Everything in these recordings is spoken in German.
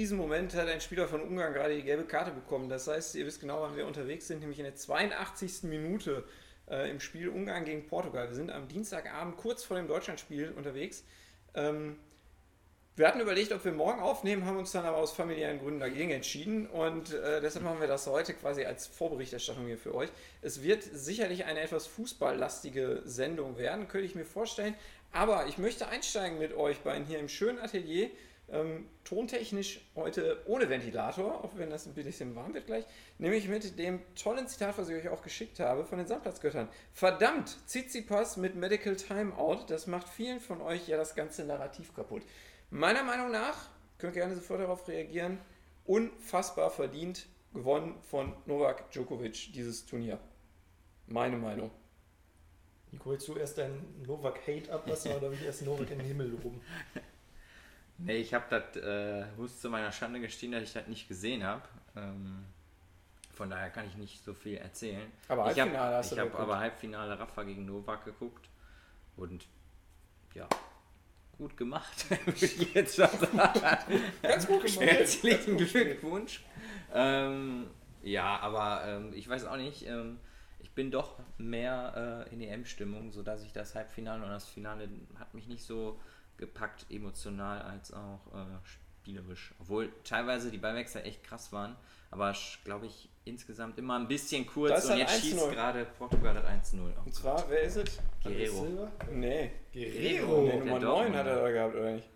diesem Moment hat ein Spieler von Ungarn gerade die gelbe Karte bekommen. Das heißt, ihr wisst genau, wann wir unterwegs sind, nämlich in der 82. Minute äh, im Spiel Ungarn gegen Portugal. Wir sind am Dienstagabend kurz vor dem Deutschlandspiel unterwegs. Ähm, wir hatten überlegt, ob wir morgen aufnehmen, haben uns dann aber aus familiären Gründen dagegen entschieden und äh, deshalb machen wir das heute quasi als Vorberichterstattung hier für euch. Es wird sicherlich eine etwas fußballlastige Sendung werden, könnte ich mir vorstellen. Aber ich möchte einsteigen mit euch beiden hier im schönen Atelier. Ähm, tontechnisch heute ohne Ventilator, auch wenn das ein bisschen warm wird gleich, nämlich mit dem tollen Zitat, was ich euch auch geschickt habe von den Sandplatzgöttern. Verdammt, Tsitsipas mit Medical Timeout, das macht vielen von euch ja das ganze Narrativ kaputt. Meiner Meinung nach, könnt ihr gerne sofort darauf reagieren, unfassbar verdient gewonnen von Novak Djokovic dieses Turnier. Meine Meinung. Nico, willst du erst deinen Novak-Hate ablassen oder will ich erst Novak in den Himmel loben? Nee, ich habe das, äh, muss zu meiner Schande gestehen, dass ich das nicht gesehen habe. Ähm, von daher kann ich nicht so viel erzählen. Aber ich Halbfinale hab, hast du Ich habe aber Halbfinale Rafa gegen Novak geguckt und ja, gut gemacht, würde ich jetzt schon sagen. Ganz gut gemacht. Herzlichen Glückwunsch. Ähm, ja, aber ähm, ich weiß auch nicht. Ähm, ich bin doch mehr äh, in EM-Stimmung, sodass ich das Halbfinale und das Finale hat mich nicht so gepackt, emotional als auch äh, spielerisch. Obwohl teilweise die Ballwechsel echt krass waren, aber glaube ich insgesamt immer ein bisschen kurz und jetzt 1-0. schießt gerade Portugal das 1-0. Und zwar, wer ist es? Guerrero. Nee. Guerrero. Nee, Nummer der 9 hat er da gehabt, oder nicht?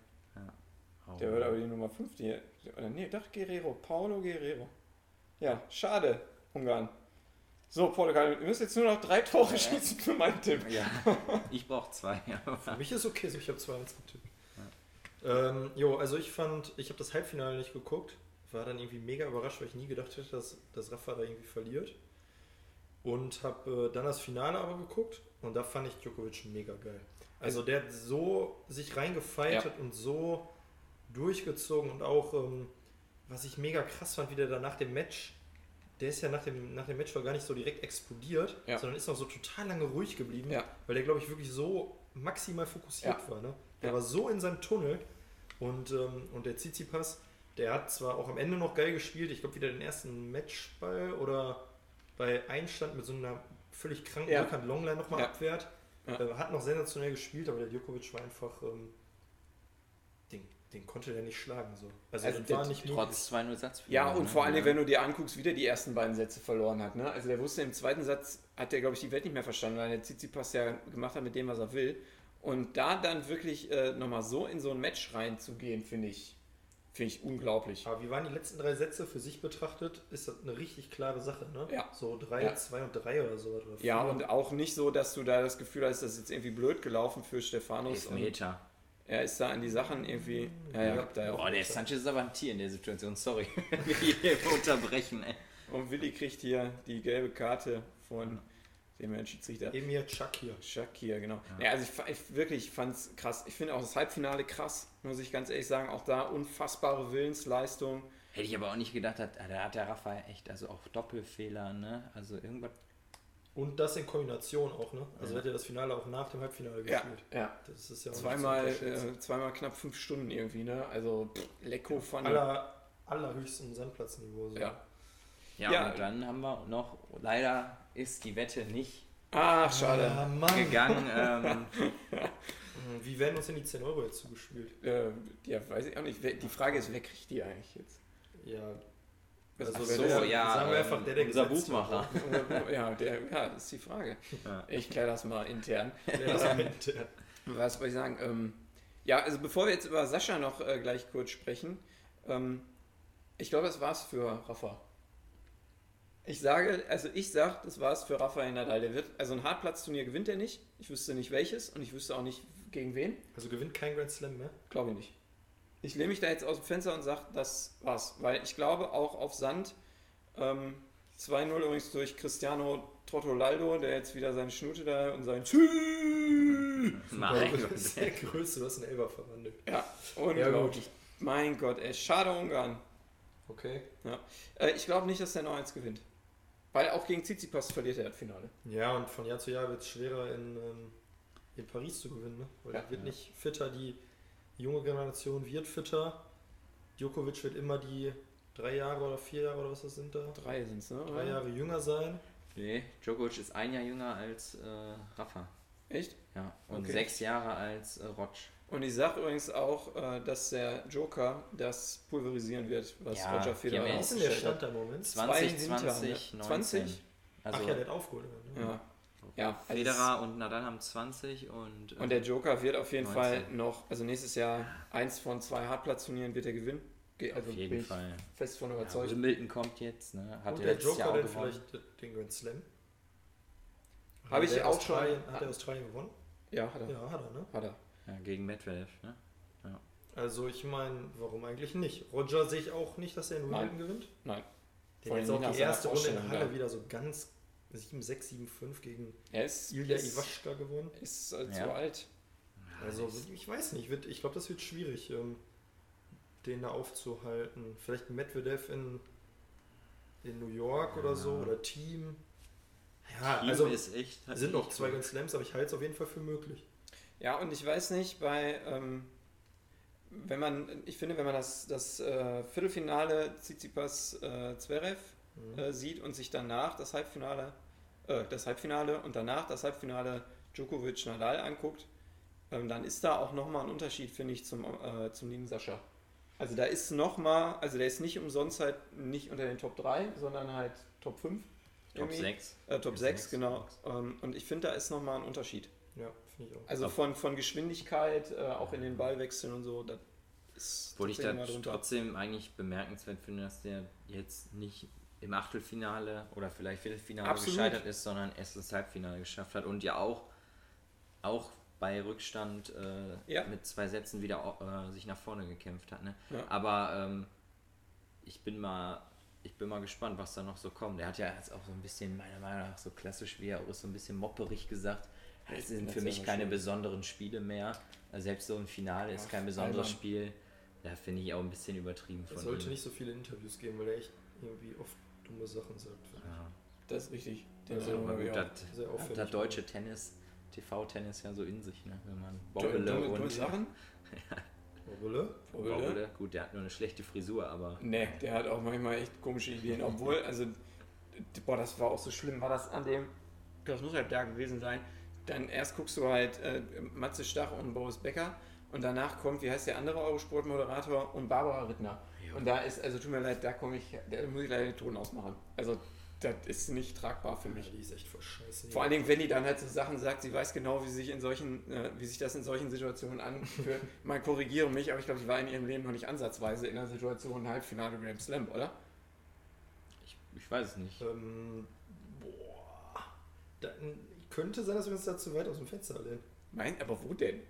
Oh. Der wird aber die Nummer 5. Die, oder nee, doch Guerrero. Paulo Guerrero. Ja, schade, Ungarn. So, Portugal, wir müssen jetzt nur noch drei Tore schießen für meinen Tipp. Ja, ich brauche zwei. Für mich ist okay, so ich habe 2-1 getippt. Ähm, jo, also ich fand, ich habe das Halbfinale nicht geguckt, war dann irgendwie mega überrascht, weil ich nie gedacht hätte, dass, dass Rafa da irgendwie verliert. Und habe äh, dann das Finale aber geguckt und da fand ich Djokovic mega geil. Also der hat so sich reingefeitet und so durchgezogen und auch, ähm, was ich mega krass fand, wie der da nach dem Match, der ist ja nach dem, nach dem Match gar nicht so direkt explodiert, Ja. sondern ist noch so total lange ruhig geblieben, Ja. weil der, glaube ich, wirklich so maximal fokussiert Ja. war. Ne? Der war so in seinem Tunnel und, ähm, und der Tsitsipas, der hat zwar auch am Ende noch geil gespielt, ich glaube wieder den ersten Matchball oder bei Einstand mit so einer völlig kranken Ja. Rückhand Longline nochmal abwehrt. Äh, hat noch sensationell gespielt, aber der Djokovic war einfach, ähm, den, konnte der nicht schlagen. So. Also, Also das war nicht. Trotz 2-0 Satz. Ja, und ne? vor allem, wenn du dir anguckst, wie der die ersten beiden Sätze verloren hat. Ne? Also der wusste im zweiten Satz, hat der, glaube ich, die Welt nicht mehr verstanden, weil der Tsitsipas ja gemacht hat mit dem, was er will. Und da dann wirklich äh, nochmal so in so ein Match reinzugehen, finde ich, finde ich unglaublich. Aber wie waren die letzten drei Sätze für sich betrachtet? Ist das eine richtig klare Sache, ne? Ja. So 3, Ja. 2 und 3 oder so. Oder Ja, und auch nicht so, dass du da das Gefühl hast, das ist jetzt irgendwie blöd gelaufen für Stefanos. Und Elfmeter. Er ist da an die Sachen irgendwie. Ja, ja, Ja. da ja. Boah, der Sanchez ist aber ein Tier in der Situation, sorry. Wir unterbrechen, ey. Und Willi kriegt hier die gelbe Karte von dem Herrn Schiedsrichter. Emir Chakir. Shakir, genau. Ja. also ich, ich wirklich fand es krass. Ich finde auch das Halbfinale krass, muss ich ganz ehrlich sagen. Auch da unfassbare Willensleistung. Hätte ich aber auch nicht gedacht, hat, da hat der Rafa echt, also auch Doppelfehler, ne? Also irgendwas. Und das in Kombination auch, ne? Also Ja. hat er das Finale auch nach dem Halbfinale Ja, gespielt. ja. Das ist ja auch Zweimal, äh, zweimal knapp fünf Stunden irgendwie, ne? Also pff, Lecko Funny. aller, allerhöchstem Sandplatzniveau. So. Ja. Ja, Ja. und dann haben wir noch, leider ist die Wette nicht Ach, schade. Ah, Mann. gegangen. ähm, Hm, Wie werden uns denn die 10 Euro jetzt zugespielt? Äh, ja, weiß ich auch nicht. Die Frage ist, wer kriegt die eigentlich jetzt? Ja, Also, Also so, der- ja, sagen wir ähm, einfach, der, der unser Buchmacher. ja, der, ja, das ist die Frage. Ja. Ich kläre das mal intern. am Ende- Was soll ich sagen? Ähm, ja, also bevor wir jetzt über Sascha noch äh, gleich kurz sprechen, ähm, ich glaube, das war's für Rafa. Ich sage, also ich sage, das war's für Rafael Nadal. Der wird, also ein Hartplatzturnier gewinnt er nicht. Ich wüsste nicht welches und ich wüsste auch nicht gegen wen. Also gewinnt kein Grand Slam mehr. Glaube ich nicht. Ich lehne mich da jetzt aus dem Fenster und sage, das war's. Weil ich glaube, auch auf Sand ähm, 2-0 übrigens durch Cristiano Trottolaldo, der jetzt wieder seine Schnute da und sein Mein Das Gott. ist der Größte, was ein Elber verwandelt. Ja, unglaublich. Mein Gott, ey, schade Ungarn. Okay. Äh, ich glaube nicht, dass der noch eins gewinnt. Weil auch gegen Tsitsipas verliert er das Finale. Ja, und von Jahr zu Jahr wird es schwerer in, ähm, in Paris zu gewinnen, ne? Weil Ja. er wird nicht fitter, die junge Generation wird fitter. Djokovic wird immer die drei Jahre oder vier Jahre oder was das sind da? Drei sind es, ne? Drei Jahre jünger sein. Nee, Djokovic ist ein Jahr jünger als äh, Rafa. Echt? Ja. Und Okay. sechs Jahre als äh, Rotsch. Und ich sag übrigens auch, äh, dass der Joker das pulverisieren wird, was Ja, Roger Federer ja ist denn der Stand da im Moment? Zwei 20, hinter, 20, ne? 19. 20? Also Ach ja, der hat aufgeholt. Ne? Ja. Ja, also Federer und Nadal haben 20 und, äh, Und der Joker wird auf jeden 19. Fall noch, also nächstes Jahr eins von zwei Hartplatzturnieren wird er gewinnen. Ge- Also auf bin jeden ich Fall. fest von Ja, überzeugt. Wimbledon kommt jetzt, ne? Hat Und er der letztes Jahr Joker gewonnen. vielleicht den Grand Slam? Habe ich auch schon- Australien, Hat der Australien gewonnen? ja, hat er. Ja, hat er, ne? Hat er. Ja, gegen Medvedev, ne? Also ich meine, warum eigentlich nicht? Roger sehe ich auch nicht, dass er in. Wimbledon gewinnt. Nein. Der Vor jetzt auch die erste Runde in Halle ja. wieder so ganz 7-6, 7-5 gegen ist, Ilya ist, Iwaschka gewonnen. ist äh, zu Ja. alt. Also ich weiß nicht, wird, ich glaube, das wird schwierig, ähm, den da aufzuhalten. Vielleicht Medvedev in, in New York oder so Ja. oder Team. Ja, Team also ist echt. es sind noch zwei. Grand Slams, aber ich halte es auf jeden Fall für möglich. Ja, und ich weiß nicht, bei, ähm, wenn man, ich finde, wenn man das, das äh, Viertelfinale Tsitsipas äh, Zverev Mhm. äh, sieht und sich danach das Halbfinale, äh, das Halbfinale und danach das Halbfinale Djokovic Nadal anguckt, ähm, dann ist da auch nochmal ein Unterschied, finde ich, zum, äh, zum lieben Sascha. Also da ist nochmal, also der ist nicht umsonst halt nicht unter den Top 3, sondern halt Top 5. Top irgendwie. 6. Äh, Top Top 6, sechs, genau. Top sechs. Ähm, und ich finde, da ist nochmal ein Unterschied. Ja, finde ich auch. Also von, von Geschwindigkeit, äh, auch in den Ballwechseln und so, das ist Obwohl ich da trotzdem eigentlich bemerkenswert finde, dass der jetzt nicht im Achtelfinale oder vielleicht Viertelfinale Absolut. gescheitert ist, sondern erst das Halbfinale geschafft hat und ja auch, auch bei Rückstand äh, Ja. mit zwei Sätzen wieder äh, sich nach vorne gekämpft hat. Ne? Ja. Aber ähm, ich bin mal ich bin mal gespannt, was da noch so kommt. Er hat ja jetzt auch so ein bisschen, meiner Meinung nach, so klassisch wie er auch ist, so ein bisschen mopperig gesagt. Es sind für mich keine besonderen Spiele mehr. Also Selbst so ein Finale ist kein besonderes. Spiel. Da finde ich auch ein bisschen übertrieben Es von sollte ihm. nicht so viele Interviews geben, weil er echt irgendwie oft dumme Sachen sagt. Ja. Das ist richtig. Den Also, Eindruck Aber gut, das. Sehr hat auffällig. das deutsche Tennis, TV-Tennis ja so in sich, ne? wenn man Dumme, Bobbele dumme, dumme und Sachen? Orbele? Bobbele, gut, der hat nur eine schlechte Frisur, aber Nee, der hat auch manchmal echt komische Ideen. Obwohl, also, boah, das war auch so schlimm. War das an dem, das muss halt da gewesen sein. Dann erst guckst du halt äh, Matze Stach und Boris Becker und danach kommt, wie heißt der andere Eurosport-Moderator und Barbara Rittner. Ja. Und da ist, also tut mir leid, da komme ich, da muss ich leider den Ton ausmachen. Also, das ist nicht tragbar für Ja, mich. die ist echt voll scheiße. Vor allen Dingen, wenn die dann halt so Sachen sagt, sie weiß genau, wie sich in solchen, äh, wie sich das in solchen Situationen anfühlt. Man korrigiere mich, aber ich glaube, ich war in ihrem Leben noch nicht ansatzweise in einer Situation Halbfinale Grand Slam, oder? ich, ich weiß es nicht. Ähm, boah. Dann, könnte sein, dass wir uns da zu weit aus dem Fenster lehnen. Mein, aber wo denn?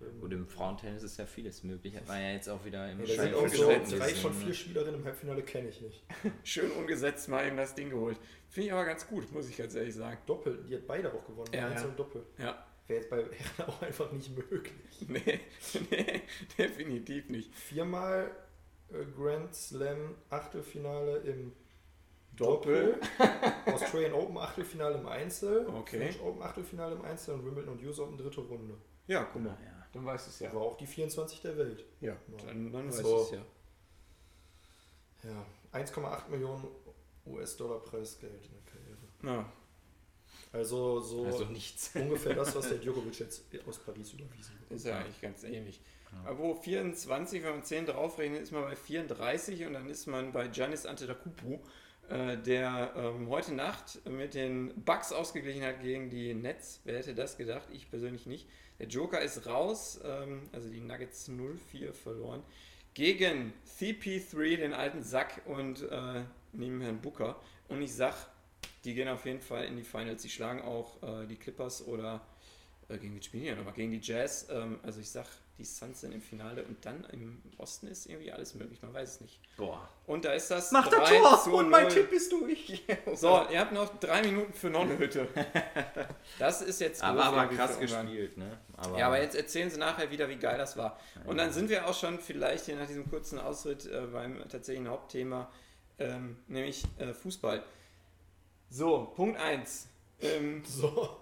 Ähm, Gut, im Frauentennis ist ja vieles möglich. Hat man ja jetzt auch wieder im ja, Schein auch so drei von ne? vier Spielerinnen im Halbfinale kenne ich nicht. Schön ungesetzt mal eben das Ding geholt. Finde ich aber ganz gut, muss ich ganz ehrlich sagen. Doppel, die hat beide auch gewonnen. Ja, ja. und Doppel. Ja. Wäre jetzt bei Herren auch einfach nicht möglich. Nee, nee, definitiv nicht. Viermal äh, Grand Slam Achtelfinale im Doppel. Doppel. Australian Open Achtelfinale im Einzel. Okay. French Open Achtelfinale im Einzel und Wimbledon und US Open dritte Runde. Ja, guck mal. Ja, ja. Dann weißt du es ja. Aber auch die 24 der Welt. Ja, dann, dann weißt So. du es ja. Ja, 1,8 Millionen US-Dollar Preisgeld in der Karriere. Ja, Also so Also nichts. ungefähr das, was der Djokovic jetzt aus Paris überwiesen hat. ist ja eigentlich ganz ähnlich. Ja. Aber wo 24, wenn man 10 draufrechnet, ist man bei 34 und dann ist man bei Giannis Antetokounmpo, äh, der ähm, heute Nacht mit den Bucks ausgeglichen hat gegen die Nets. Wer hätte das gedacht? Ich persönlich nicht. Der Joker ist raus, ähm, also die Nuggets 0-4 verloren. Gegen CP3, den alten Sack und äh, neben Herrn Booker. Und ich sag, die gehen auf jeden Fall in die Finals. Die schlagen auch äh, die Clippers oder äh, gegen die spielen die gegen die Jazz. Ähm, also ich sag, die Suns sind im Finale und dann im Osten ist irgendwie alles möglich, man weiß es nicht. Boah. Und da ist das Mach das 3 Tor zu und mein 0. Tipp ist durch. So, ihr habt noch drei Minuten für Nonnenhütte. Das ist jetzt Aber, aber krass gespielt, ne? Aber, Ja, aber jetzt erzählen sie nachher wieder, wie geil das war. Und dann sind wir auch schon vielleicht hier nach diesem kurzen Ausritt äh, beim tatsächlichen Hauptthema, ähm, nämlich äh, Fußball. So, Punkt 1. Ähm, So.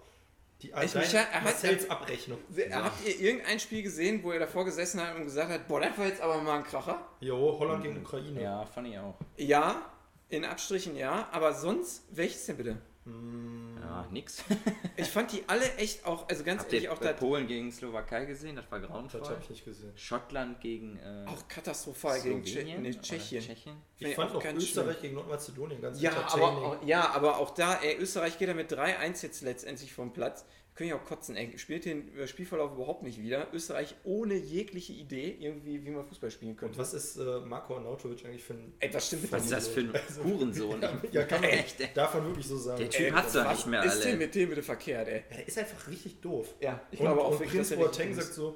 Die, Ich dein- mich ja- er hat- Abrechnung. Habt ihr irgendein Spiel gesehen, wo er davor gesessen hat und gesagt hat, boah, das war jetzt aber mal ein Kracher? Jo, Holland gegen Ukraine. Ja, fand ich auch. Ja, in Abstrichen ja, aber sonst, welches denn bitte? Ja, nix. Ich fand die alle echt auch, also ganz Habt ehrlich, ihr auch, das, Polen gegen Slowakei gesehen? Das war Das grauenvoll. habe ich nicht gesehen. Schottland gegen äh, auch katastrophal gegen Tsche Slowenien nee, oder Tschechien. Tschechien. Finde Ich fand auch ganz Österreich schlimm. gegen Nordmazedonien ganz Ja aber, entertaining. auch, ja, aber auch da, ey, Österreich geht da mit 3-1 jetzt letztendlich vom Platz. Könnte ich auch kotzen, ey. Spielt den äh, Spielverlauf überhaupt nicht wieder. Österreich ohne jegliche Idee, irgendwie, wie man Fußball spielen Und könnte. was ist äh, Marco Arnautovic eigentlich für ein... Ey, das stimmt Was ist das für ein Also- Hurensohn? Ja, kann man, Echt, ey. darf man wirklich so sagen. Der Typ hat's doch nicht mehr ist denn alle. mit dem bitte verkehrt, ey? Ja, der ist einfach richtig doof. Ja, ich und, glaube auch und wirklich, Prinz Boateng sagt so,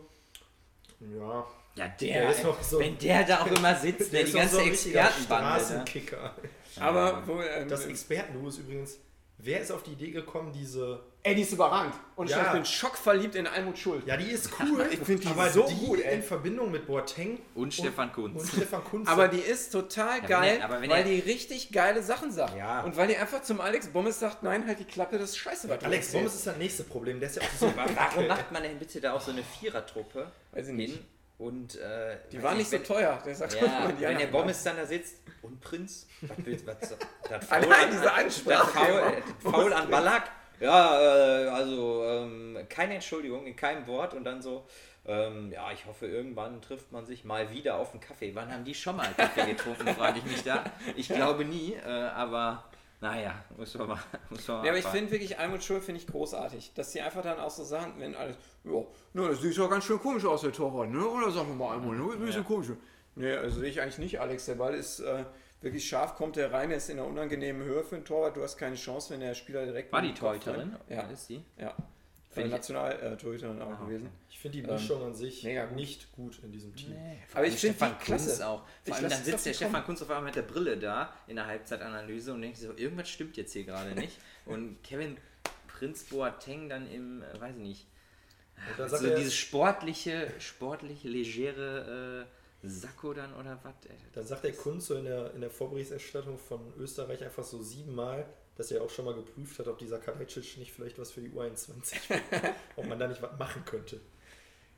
ja, Ja, Der der, ist noch so- wenn der da auch immer sitzt, der ne, ist die ganze so Expertenbande. Ne? Straßenkicker. Aber, wo, ähm, Das Expertenduo ist übrigens, wer ist auf die Idee gekommen, diese... ey, die ist überragend. Und Ja. ich bin schockverliebt in Almut Schuld. Ja, die ist cool, Ich find die aber so die gut, ey. in Verbindung mit Boateng Und Stefan Kunz. Und Stefan Kunz. Aber die ist total geil, er- aber wenn weil er- die richtig geile Sachen sagt. Ja. Und weil die einfach zum Alex Bommes sagt, nein, halt die Klappe, das ist scheiße, was du Alex. Bommes ist das nächste Problem, der ist ja auch so Warum macht man denn bitte da auch so eine Vierertruppe Weiß ich nicht. Und, äh, Die weiß war nicht so teuer. Der sagt, Ja, wenn der Bommes dann da sitzt und Prinz, was willst du, Allein diese Ansprache. Äh, das Foul an Ballack. Ja, äh, also ähm, keine Entschuldigung in keinem Wort und dann so, ähm, ja, ich hoffe, irgendwann trifft man sich mal wieder auf einen Kaffee. Wann haben die schon mal Kaffee getrunken, frage ich mich da. Ich glaube nie, äh, aber naja, muss man mal. Muss man mal Ja, aber ich finde wirklich, Almut Schuld finde ich großartig. Dass die einfach dann auch so sagen, wenn alles, ja, ne, das sieht ja ganz schön komisch aus, der Torwart, ne? Oder sagen wir mal Almut, ne? Ein bisschen Ja. komisch. Ne, also sehe ich eigentlich nicht, Alex. Der Ball ist äh, wirklich scharf, kommt der rein, er ist in einer unangenehmen Höhe für den Torwart. Du hast keine Chance, wenn der Spieler direkt War die Torhüterin? Ja, Ist die? ja. Find ich- Nationaltorhüterin auch Ah, okay. gewesen. Ich finde die Mischung an sich mega gut. nicht gut in diesem Team. Aber ich finde Stefan die klasse. Kunz auch. Vor allem dann sitzt der Stefan. Kunz auf einmal mit der Brille da in der Halbzeitanalyse und denkt sich so, irgendwas stimmt jetzt hier gerade nicht. Und Kevin Prinz Boateng dann im, äh, weiß ich nicht, Und dann so sagt er, dieses sportliche, sportlich legere äh, Sakko dann oder was? dann sagt der Kunz so in der, in der Vorberichterstattung von Österreich einfach so siebenmal, dass er auch schon mal geprüft hat, ob dieser Kalajdzic nicht vielleicht was für die U21 wäre. ob man da nicht was machen könnte.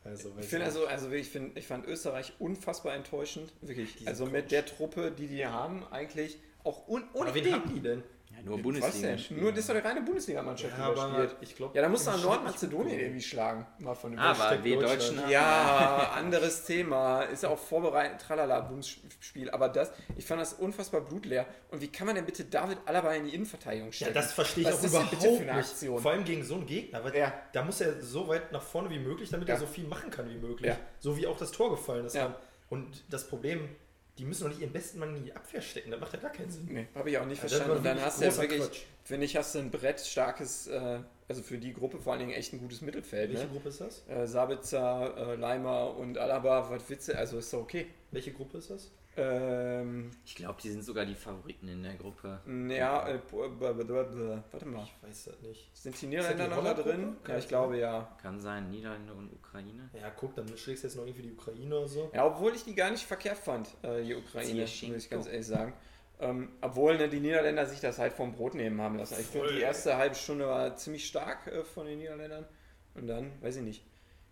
Also, Ich finde also, also ich, find, ich fand Österreich unfassbar enttäuschend. Wirklich. Die Also mit der Truppe, die die haben, eigentlich auch un ohne aber wen haben die denn? Ja, nur Was Bundesliga. denn? Nur das ist doch eine reine Bundesligamannschaft, Ja, die da aber spielt. ich glaube, Ja, da musst du an Nordmazedonien irgendwie schlagen. Mal von dem Aber steckt wir. Deutschen haben Ja, anderes Thema. Ist ja auch vorbereitet, tralala, Bundesspiel. Aber das, ich fand das unfassbar blutleer. Und wie kann man denn bitte David Alaba in die Innenverteidigung Ja, stellen? das verstehe ich Was auch überhaupt bitte für eine nicht. Aktion? Vor allem gegen so einen Gegner. Weil Ja. Da muss er so weit nach vorne wie möglich, damit Ja. er so viel machen kann wie möglich. Ja. So wie auch das Tor gefallen ist. Ja. Und das Problem, die müssen doch nicht ihren besten Mann in die Abwehr stecken. Das macht ja gar keinen Sinn. Nee, habe ich auch nicht das verstanden. Und dann hast du ja wirklich, finde ich, hast du ein Brett, starkes, äh, also für die Gruppe vor allen Dingen echt ein gutes Mittelfeld. Welche Ne? Gruppe ist das? Äh, Sabitzer, äh, Leimer und Alaba, was Witze, also ist doch okay. Welche Gruppe ist das? Ähm, Ich glaube, die sind sogar die Favoriten in der Gruppe. ja, äh, warte mal. Ich weiß das nicht. Sind die Niederländer noch da drin? Kann Ja, ich glaube ja. Kann sein, Niederlande und Ukraine. Ja, guck, dann schlägst du jetzt noch irgendwie die Ukraine oder so. Ja, obwohl ich die gar nicht verkehrt fand, äh, die Ukraine, muss ich ganz ehrlich sagen. Ähm, obwohl ne, die Niederländer sich das halt vom Brot nehmen haben lassen. Ich finde, die erste halbe Stunde war ziemlich stark äh, von den Niederländern. Und dann, weiß ich nicht,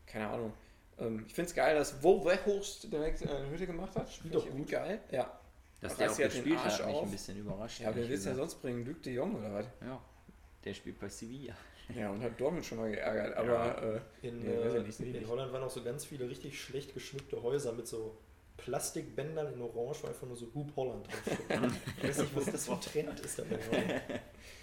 keine Ahnung. Ähm, ich finde es geil, dass Wo Weghorst direkt äh, eine Hütte gemacht hat. Spielt doch gut. Geil, ja. Dass der auch gespielt hat, hat mich ein bisschen überrascht. Ja, wer du denn gesagt. sonst bringen? Luc de Jong oder was? Ja, der spielt bei Sevilla. Ja, und hat Dortmund schon mal geärgert. Aber äh, In, Nee, äh, ich nicht, in. Holland waren auch so ganz viele richtig schlecht geschmückte Häuser mit so Plastikbändern in Orange, wo einfach nur so Hoop Holland draufsteht. ich weiß nicht, was das für ein Trend ist dabei.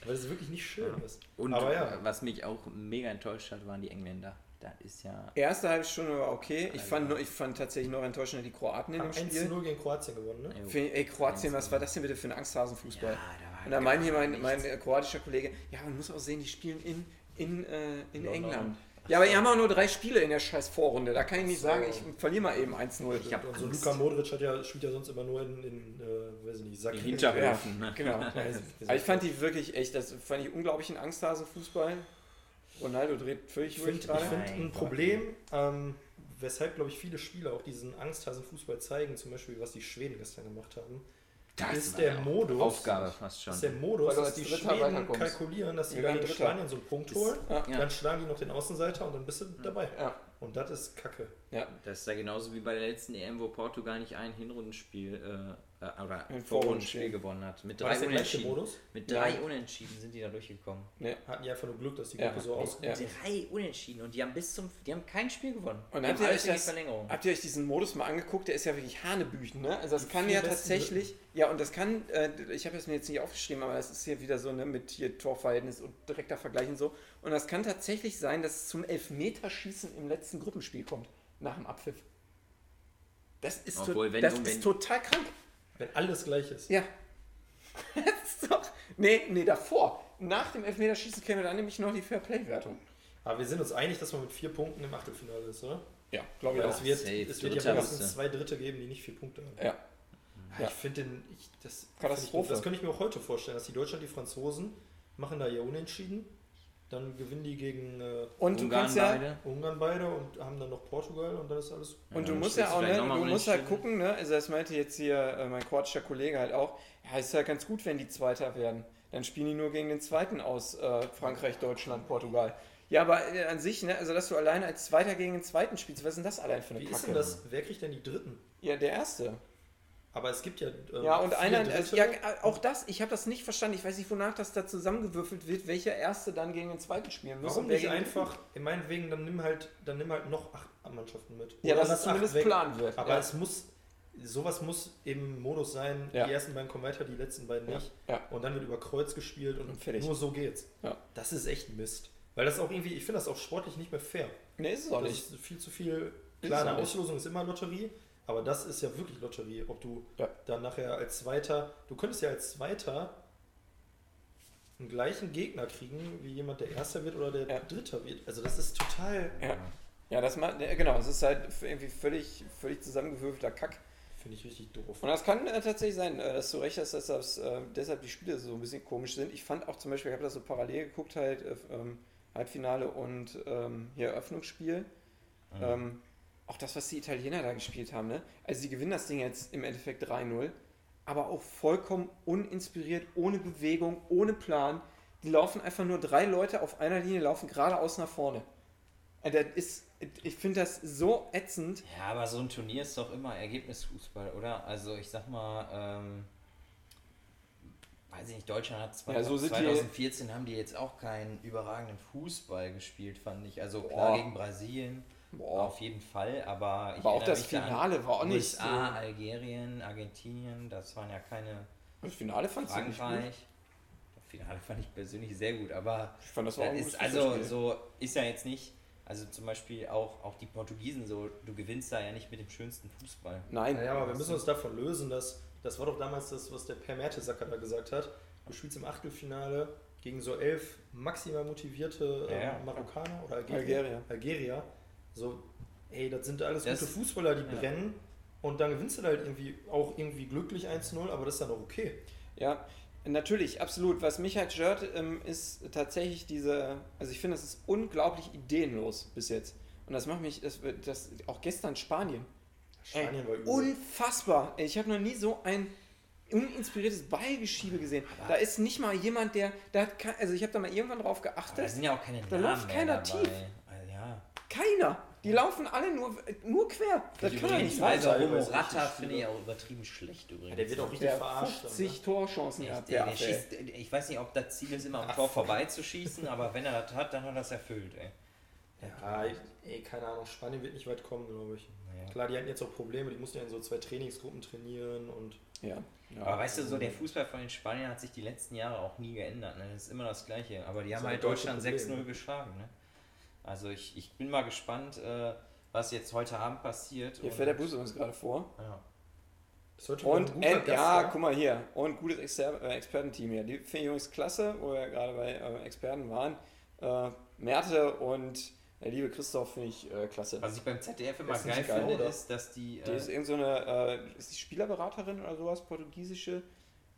Weil das wirklich nicht schön ist. Und Aber ja. was mich auch mega enttäuscht hat, waren die Engländer. Das ist ja. erste halbe Stunde war okay. Ich fand, nur, ich fand tatsächlich noch enttäuschender die Kroaten in dem Spiel. 1-0 gegen Kroatien gewonnen, ne? Ich, Ey, Kroatien, 1-0. was war das denn bitte für ein Angsthasenfußball? Ja, da war Und da meint hier mein, mein äh, kroatischer Kollege, ja, man muss auch sehen, die spielen in, in, äh, in London. England. Ja, aber ihr haben auch nur drei Spiele in der scheiß Vorrunde. Da kann ich nicht So. sagen, ich verliere mal eben 1-0. Ich hab Und so Angst. Luka Modric hat ja, spielt ja sonst immer nur in, in äh, weiß ich nicht, Sack. Die Hinterhöfe. Ja, ne? genau. Aber ich fand die wirklich echt, das fand ich unglaublich ein Angsthasenfußball. Ronaldo dreht völlig Ich durch finde gerade. find Mein ein. Problem, ähm, weshalb, glaube ich, viele Spieler auch diesen Angsthasen-Fußball zeigen, zum Beispiel, was die Schweden gestern gemacht haben, Das ist der Modus. Aufgabe fast schon. ist der Modus, dass die Schweden kalkulieren, dass die Ja, gegen. Spanien so einen Punkt holen. Ja. Ja. Dann schlagen die noch den Außenseiter und dann bist du dabei. Ja. Und das ist Kacke. Ja. Das ist ja genauso wie bei der letzten EM, wo Portugal nicht ein Hinrundenspiel äh, äh, oder Ein ein Vorrundenspiel. Vorrundenspiel gewonnen hat. Mit War drei das der gleiche Unentschieden. Modus? Mit drei Ja. Unentschieden sind die da durchgekommen. Ne. Hatten die einfach nur Glück, dass die Ja. Gruppe so ausgeht. Ja. Drei Unentschieden und die haben bis zum, die haben kein Spiel gewonnen. Und habt ihr, euch das, Verlängerung. habt ihr euch diesen Modus mal angeguckt? Der ist ja wirklich Hanebüchen, ne? Also das Die kann ja tatsächlich, ja und das kann, äh, ich habe das mir jetzt nicht aufgeschrieben, aber das ist hier wieder so, ne, mit hier Torverhältnis und direkter Vergleich und so. Und das kann tatsächlich sein, dass es zum Elfmeterschießen im letzten Gruppenspiel kommt, nach dem Abpfiff. Das ist, to- Obwohl, wenn das ist total krank. Wenn alles gleich ist. Ja. das ist doch, nee, nee, davor. Nach dem Elfmeterschießen käme dann nämlich noch die Fairplay-Wertung. Aber wir sind uns einig, dass man mit vier Punkten im Achtelfinale ist, oder? Ja, glaube ich es auch. wird, safe. es wird ja mindestens zwei Dritte geben, die nicht vier Punkte haben. Ja. Ja. Ich finde den. Ich, das Katastrophe. find Ich, das könnte ich mir auch heute vorstellen, dass die Deutschland, die Franzosen machen da ja unentschieden. Dann gewinnen die gegen äh, Und du Ungarn kannst ja, beide. Ungarn beide und haben dann noch Portugal und dann ist alles. Und Ja, du dann musst ja auch, ne, du musst halt gucken, ne, also das meinte jetzt hier äh, mein kroatischer Kollege halt auch, ja, ist ja ganz gut, wenn die Zweiter werden. Dann spielen die nur gegen den Zweiten aus, äh, Frankreich, Deutschland, Portugal. Ja, aber äh, an sich, ne, also dass du alleine als Zweiter gegen den Zweiten spielst, was ist denn das allein für eine Wie Kacke? ist denn das? Wer kriegt denn die Dritten? Ja, der Erste. Aber es gibt ja. äh, Ja, und einer, also, ja, auch das, ich habe das nicht verstanden, ich weiß nicht, wonach das da zusammengewürfelt wird, welcher Erste dann gegen den Zweiten spielen muss. Warum nicht einfach, in meinen Wegen, dann nimm halt, dann nimm halt noch acht Mannschaften mit. Ja, dass acht zumindest. Plan wird. Aber ja. es muss, sowas muss im Modus sein, Ja. die ersten beiden kommen weiter, die letzten beiden nicht. Und dann wird über Kreuz gespielt und, Und nur so geht's. Das ist echt Mist. Weil das auch irgendwie, ich finde das auch sportlich nicht mehr fair. Nee, ist es auch das nicht. ist viel zu viel. Ist Klar, es auch eine nicht. Auslosung ist immer Lotterie, aber das ist ja wirklich Lotterie. Ob du Ja. dann nachher als Zweiter, du könntest ja als Zweiter einen gleichen Gegner kriegen, wie jemand, der Erster wird oder der Ja. Dritter wird. Also das ist total, Ja. Ja, das macht, genau, es ist halt irgendwie völlig, völlig zusammengewürfelter Kack. finde ich richtig doof. Und das kann äh, tatsächlich sein, äh, dass du recht hast, dass das, äh, deshalb die Spiele so ein bisschen komisch sind. Ich fand auch zum Beispiel, ich habe das so parallel geguckt, halt äh, ähm, Halbfinale und ähm, hier Eröffnungsspiel. Mhm. Ähm, auch das, was die Italiener da gespielt haben, ne? Also sie gewinnen das Ding jetzt im Endeffekt 3-0, aber auch vollkommen uninspiriert, ohne Bewegung, ohne Plan. Die laufen einfach nur drei Leute auf einer Linie, laufen geradeaus nach vorne. Äh, Das ist, ich finde das so ätzend. Ja, aber so ein Turnier ist doch immer Ergebnisfußball, oder? Also ich sag mal, ähm, weiß ich nicht, Deutschland hat zwei, Ja, so sind die- 2014 haben die jetzt auch keinen überragenden Fußball gespielt, fand ich. Also klar Boah. gegen Brasilien, Boah. auf jeden Fall, aber ich Aber auch das mich da an Finale war auch nicht USA, so. Algerien, Argentinien, das waren ja keine Das Finale fand ich nicht gut. Frankreich. Das Finale fand ich persönlich sehr gut, aber Ich fand das auch ist, gutes also Fußballspiel. so ist ja jetzt nicht, also zum Beispiel auch, auch die Portugiesen so, du gewinnst da ja nicht mit dem schönsten Fußball. Nein. Naja, aber wir müssen uns davon lösen, dass das war doch damals das, was der Per Mertesacker da gesagt hat. Du spielst im Achtelfinale gegen so elf maximal motivierte Ja, ja. ähm, Marokkaner oder Algerier. Algerier. Algerier. So, ey, das sind alles Das- gute Fußballer, die ja. brennen. Und dann gewinnst du halt irgendwie auch irgendwie glücklich 1-0, aber das ist dann auch okay. Ja, natürlich, absolut. Was mich halt stört, ähm, ist tatsächlich diese, also ich finde, das ist unglaublich ideenlos bis jetzt. Und das macht mich, das, das auch gestern Spanien. Spanien Ey, war übel. Unfassbar. Ich habe noch nie so ein uninspiriertes Ballgeschiebe gesehen. da ist nicht mal jemand, der, da hat also ich habe da mal irgendwann drauf Aber da geachtet. sind ja auch keine Da Namen läuft mehr keiner dabei. tief. Also, ja. Keiner. Die laufen alle nur, nur quer. Das kann doch nicht also sein. Romorata richtig finde ich auch übertrieben schlecht übrigens. Ja, der wird auch richtig Der verarscht. dann, 50 Torchancen Echt, gehabt, der der Affe. schießt, ich weiß nicht, ob das Ziel ist, immer am Tor vorbeizuschießen, aber wenn er das hat, dann hat er das erfüllt, ey. ne? Ja, ey, keine Ahnung, Spanien wird nicht weit kommen, glaube ich. Naja. Klar, die hatten jetzt auch Probleme, die mussten ja in so zwei Trainingsgruppen trainieren und Ja. ja. Aber weißt du, so der Fußball von den Spaniern hat sich die letzten Jahre auch nie geändert. Ne? Das ist immer das Gleiche. Aber die haben halt Deutschland Problem, 6-0 ne? geschlagen. Ne? Also ich, ich bin mal gespannt, äh, was jetzt heute Abend passiert. Hier Und- fährt der Bus uns gerade vor. Ja. ist Und end, ja, guck mal hier. Und gutes Exper äh, Expertenteam hier. Die finde ich übrigens klasse, wo wir gerade bei äh, Experten waren. Äh, Merte und der liebe Christoph finde ich äh, klasse. Was ich beim ZDF immer Ist geil finde, oder? ist, dass die. Die ist Äh, irgend so eine, äh, ist die Spielerberaterin oder sowas, portugiesische?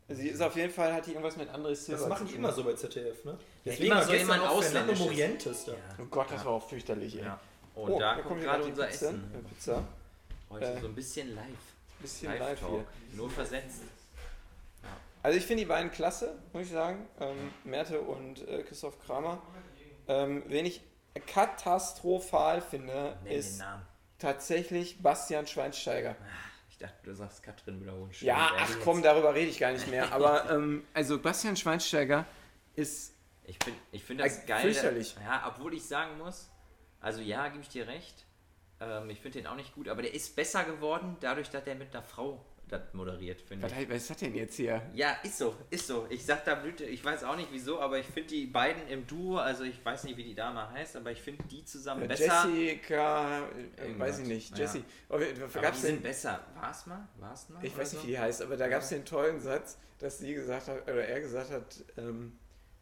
Also die ist auf jeden Fall, hat die irgendwas mit André Silva Das machen die immer so bei ZDF, ne? Ja, Deswegen immer war so jemand Fernando. Morientes da. ja. Oh Gott, das war auch fürchterlich, ey. ja. Und Oh, da da kommt gerade die unser Pizza. Essen. Äh, Pizza. Heute Äh, so ein bisschen live. Bisschen live, Live-Talk. hier. Nur versetzt. Also ich finde die beiden klasse, muss ich sagen. Ähm, Merte und äh, Christoph Kramer. Ähm, wen ich katastrophal finde, Nenn ist tatsächlich Bastian Schweinsteiger. Ich dachte, du sagst Katrin wiederholen. Ja, ach komm, darüber rede ich gar nicht mehr. Aber ähm, also Bastian Schweinsteiger ist Ich finde ich find das Äh, geil. fürchterlich. Ja, obwohl ich sagen muss, also ja, gebe ich dir recht. Ähm, ich finde den auch nicht gut, aber der ist besser geworden, dadurch, dass er mit einer Frau das moderiert, finde ich. was ist das denn jetzt hier? Ja, ist so, ist so. Ich sag da Blüte, ich weiß auch nicht wieso, aber ich finde die beiden im Duo, also ich weiß nicht, wie die Dame heißt, aber ich finde die zusammen besser. Jessica, äh, Irgendwas. weiß ich nicht, Ja. Jessie. Aber gab's die sind den, besser. War's mal? War's mal? ich weiß nicht, so? wie die heißt, aber da gab es den tollen Satz, dass sie gesagt hat, oder er gesagt hat, ähm,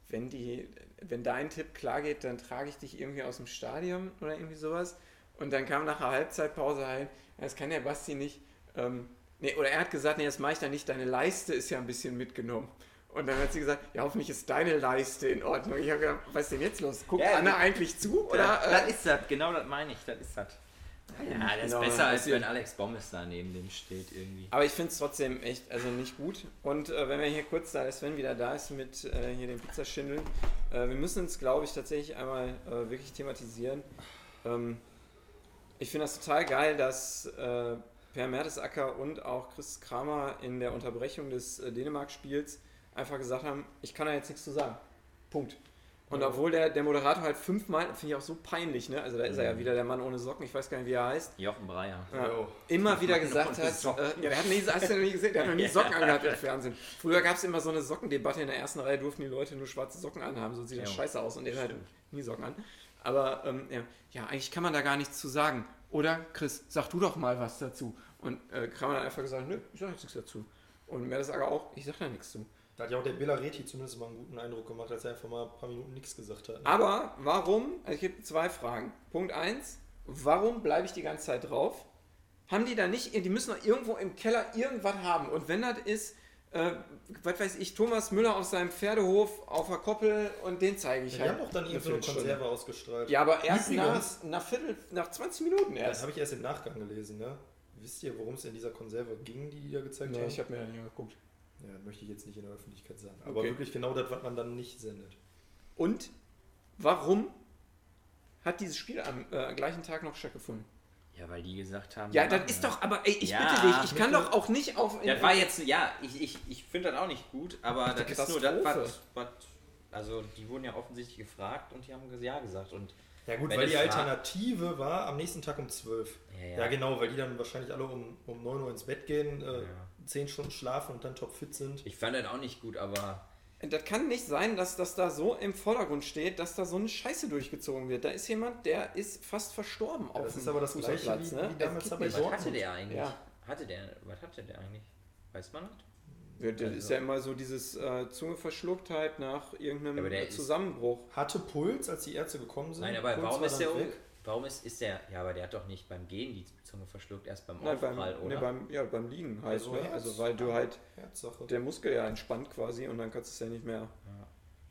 wenn, die, wenn dein Tipp klar geht, dann trage ich dich irgendwie aus dem Stadion oder irgendwie sowas. Und dann kam nach der Halbzeitpause halt, das kann der Basti nicht. Ähm, nee, oder er hat gesagt, nee, das mache ich dann nicht, deine Leiste ist ja ein bisschen mitgenommen. Und dann hat sie gesagt, ja, hoffentlich ist deine Leiste in Ordnung. Ich habe gedacht, was ist denn jetzt los? Guckt Ja, Anna eigentlich zu? Oder, äh, das ist das, genau das meine ich, das ist das. Ja, das ist Genau, besser, als wenn Alex Bommes da neben dem steht irgendwie. Aber ich finde es trotzdem echt, also nicht gut. Und äh, wenn wir hier kurz, da ist Sven wieder da ist mit äh, hier den Pizzaschindeln, äh, wir müssen uns, glaube ich, tatsächlich einmal äh, wirklich thematisieren. Ähm, ich finde das total geil, dass äh, Per Mertesacker und auch Chris Kramer in der Unterbrechung des äh, Dänemark-Spiels einfach gesagt haben, ich kann da jetzt nichts zu sagen. Punkt. Und Ja. obwohl der, der Moderator halt fünfmal, finde ich auch so peinlich, ne? Also da ist er ja Mhm. wieder der Mann ohne Socken, ich weiß gar nicht, wie er heißt. Jochen Breyer. Ja. Jo. Immer wieder gesagt hat, äh, ja, der hat nie, hast du noch nie gesehen, der hat noch nie Socken angehabt im Fernsehen. Früher gab es immer so eine Sockendebatte in der ersten Reihe, durften die Leute nur schwarze Socken anhaben, so sieht das scheiße aus und der hat Stimmt. nie Socken an. Aber ähm, ja, ja, eigentlich kann man da gar nichts zu sagen. Oder Chris, sag du doch mal was dazu. Und äh, Kramer hat einfach gesagt, nö, ich sag jetzt nichts dazu. Und Mertesacker auch, ich sag da nichts zu. Da hat ja auch der Bellareti zumindest mal einen guten Eindruck gemacht, als er einfach mal ein paar Minuten nichts gesagt hat. ne? Aber warum, also ich habe zwei Fragen. Punkt eins, warum bleibe ich die ganze Zeit drauf? Haben die da nicht, die müssen doch irgendwo im Keller irgendwas haben. Und wenn das ist, äh, was weiß ich, Thomas Müller auf seinem Pferdehof auf der Koppel und den zeige ich die halt. haben doch dann eben so eine. Konserve ausgestrahlt. Ja, aber erst nach, nach, Viertel, nach 20 Minuten Das erst. habe ich erst im Nachgang gelesen, ne? Wisst ihr, worum es in dieser Konserve ging, die die da gezeigt Nee, haben? ich habe mir da nicht geguckt. ja, möchte ich jetzt nicht in der Öffentlichkeit sagen. Aber Okay. wirklich genau das, was man dann nicht sendet. Und warum hat dieses Spiel am äh, gleichen Tag noch stattgefunden? Ja, weil die gesagt haben. Ja, das ist doch, aber ey, ich Ja, bitte dich, ich kann bitte. doch auch nicht auf. Das war jetzt, ja, ich, ich, ich finde das auch nicht gut, aber das ist nur das, was, was. Also, die wurden ja offensichtlich gefragt und die haben ja gesagt. Und Ja gut, weil die Alternative war am nächsten Tag um 12. Ja, Ja, genau, weil die dann wahrscheinlich alle um, um 9 Uhr ins Bett gehen, äh, Ja. 10 Stunden schlafen und dann topfit sind. ich fand das auch nicht gut, aber Das kann nicht sein, dass das da so im Vordergrund steht, dass da so eine Scheiße durchgezogen wird. Da ist jemand, der ist fast verstorben auf das dem ist aber das Gleiche Fußballplatz, wie- ne? wie damals bei nicht. was hatte der eigentlich? Ja. Hatte der, was hatte der eigentlich? Weiß man das? Ja, Das ist ja immer so dieses äh, Zungeverschlucktheit nach irgendeinem Ja, Zusammenbruch. Hatte Puls, als die Ärzte gekommen sind. Nein, aber Puls warum war ist dann der um? weg. Warum ist, ist der. Ja, aber der hat doch nicht beim Gehen die Zunge verschluckt, erst beim Nein, beim, Aufprall, nee, oder? beim, ja, beim Liegen halt, Also ne? Herz- Also weil du halt Herzsache. der Muskel ja entspannt quasi und dann kannst du es ja nicht mehr.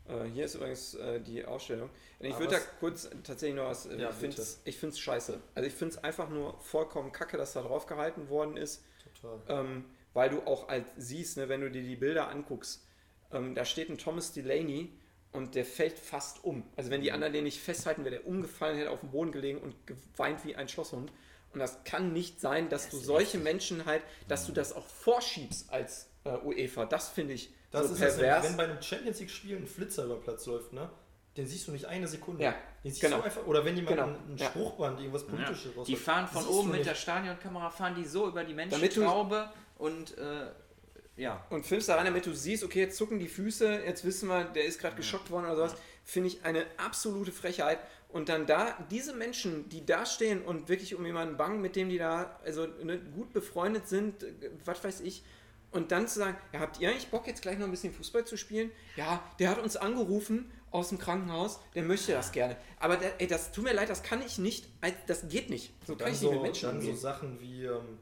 Äh, hier ist übrigens äh, die Ausstellung. Und ich Aber würde da kurz tatsächlich noch was. äh, Ja, ich finde es scheiße. Also ich finde es einfach nur vollkommen kacke, dass da drauf gehalten worden ist. Total. ähm, weil du auch halt siehst, ne, wenn du dir die Bilder anguckst, ähm, da steht ein Thomas Delaney und der fällt fast um. Also wenn die anderen den nicht festhalten, wäre der umgefallen, hätte auf dem Boden gelegen und geweint wie ein Schlosshund. Und das kann nicht sein, dass Das du solche. Menschen halt, dass du das auch vorschiebst als äh, UEFA. Das finde ich Das so ist das, pervers. wenn bei einem Champions League-Spiel ein Flitzer über Platz läuft, ne? Den siehst du nicht eine Sekunde. Ja, Den siehst genau. du einfach, oder wenn jemand Genau, ein. Spruchband, irgendwas Ja. Politisches Die fahren von oben mit nicht. der Stadionkamera, fahren die so über die Menschentraube und äh, ja. und filmst da rein, damit du siehst, okay, jetzt zucken die Füße, jetzt wissen wir, der ist gerade geschockt worden oder sowas, finde ich eine absolute Frechheit. Und dann da, diese Menschen, die da stehen und wirklich um jemanden bangen, mit dem die da also ne, gut befreundet sind, was weiß ich, und dann zu sagen, ja, habt ihr eigentlich Bock, jetzt gleich noch ein bisschen Fußball zu spielen? Ja, der hat uns angerufen aus dem Krankenhaus, der möchte das gerne. Aber der, ey, das tut mir leid, das kann ich nicht, das geht nicht. So kann ich so, nicht mit Menschen dann so. Sachen wie, ähm,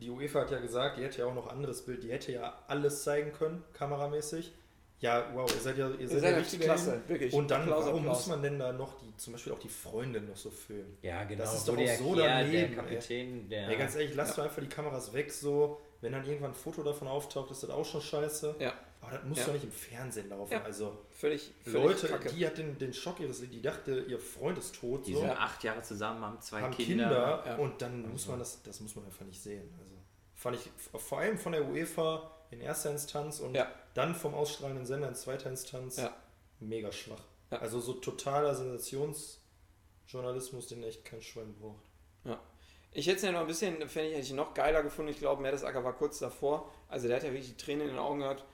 die UEFA hat ja gesagt, die hätte ja auch noch ein anderes Bild, die hätte ja alles zeigen können, kameramäßig. Ja, wow, ihr seid ja, ihr seid seid ja ja richtige klasse, wirklich. Und dann, Applaus, warum Applaus. muss man denn da noch die, zum Beispiel auch die Freundin noch so filmen? Ja, genau. Das ist doch auch der so Kier, daneben, der. Kapitän, der. Ey, ganz ehrlich, lasst doch einfach die Kameras weg, so. wenn dann irgendwann ein Foto davon auftaucht, ist das auch schon scheiße. Ja. Aber das muss Ja. doch nicht im Fernsehen laufen. Ja. Also Völlig, völlig Leute, kacke. die hat den, den Schock ihres die dachte, ihr Freund ist tot, Die so, sind acht Jahre zusammen, haben zwei haben Kinder. Kinder, Ja. und dann muss Also. man das, das muss man einfach nicht sehen. Also fand ich vor allem von der UEFA in erster Instanz und Ja. dann vom ausstrahlenden Sender in zweiter Instanz Ja. mega schwach. Ja. Also so totaler Sensationsjournalismus, den echt kein Schwein braucht. Ich hätte es ja noch ein bisschen, fände ich, hätte ich noch geiler gefunden. Ich glaube, Mertesacker war kurz davor. Also der hat ja wirklich die Tränen in den Augen gehabt.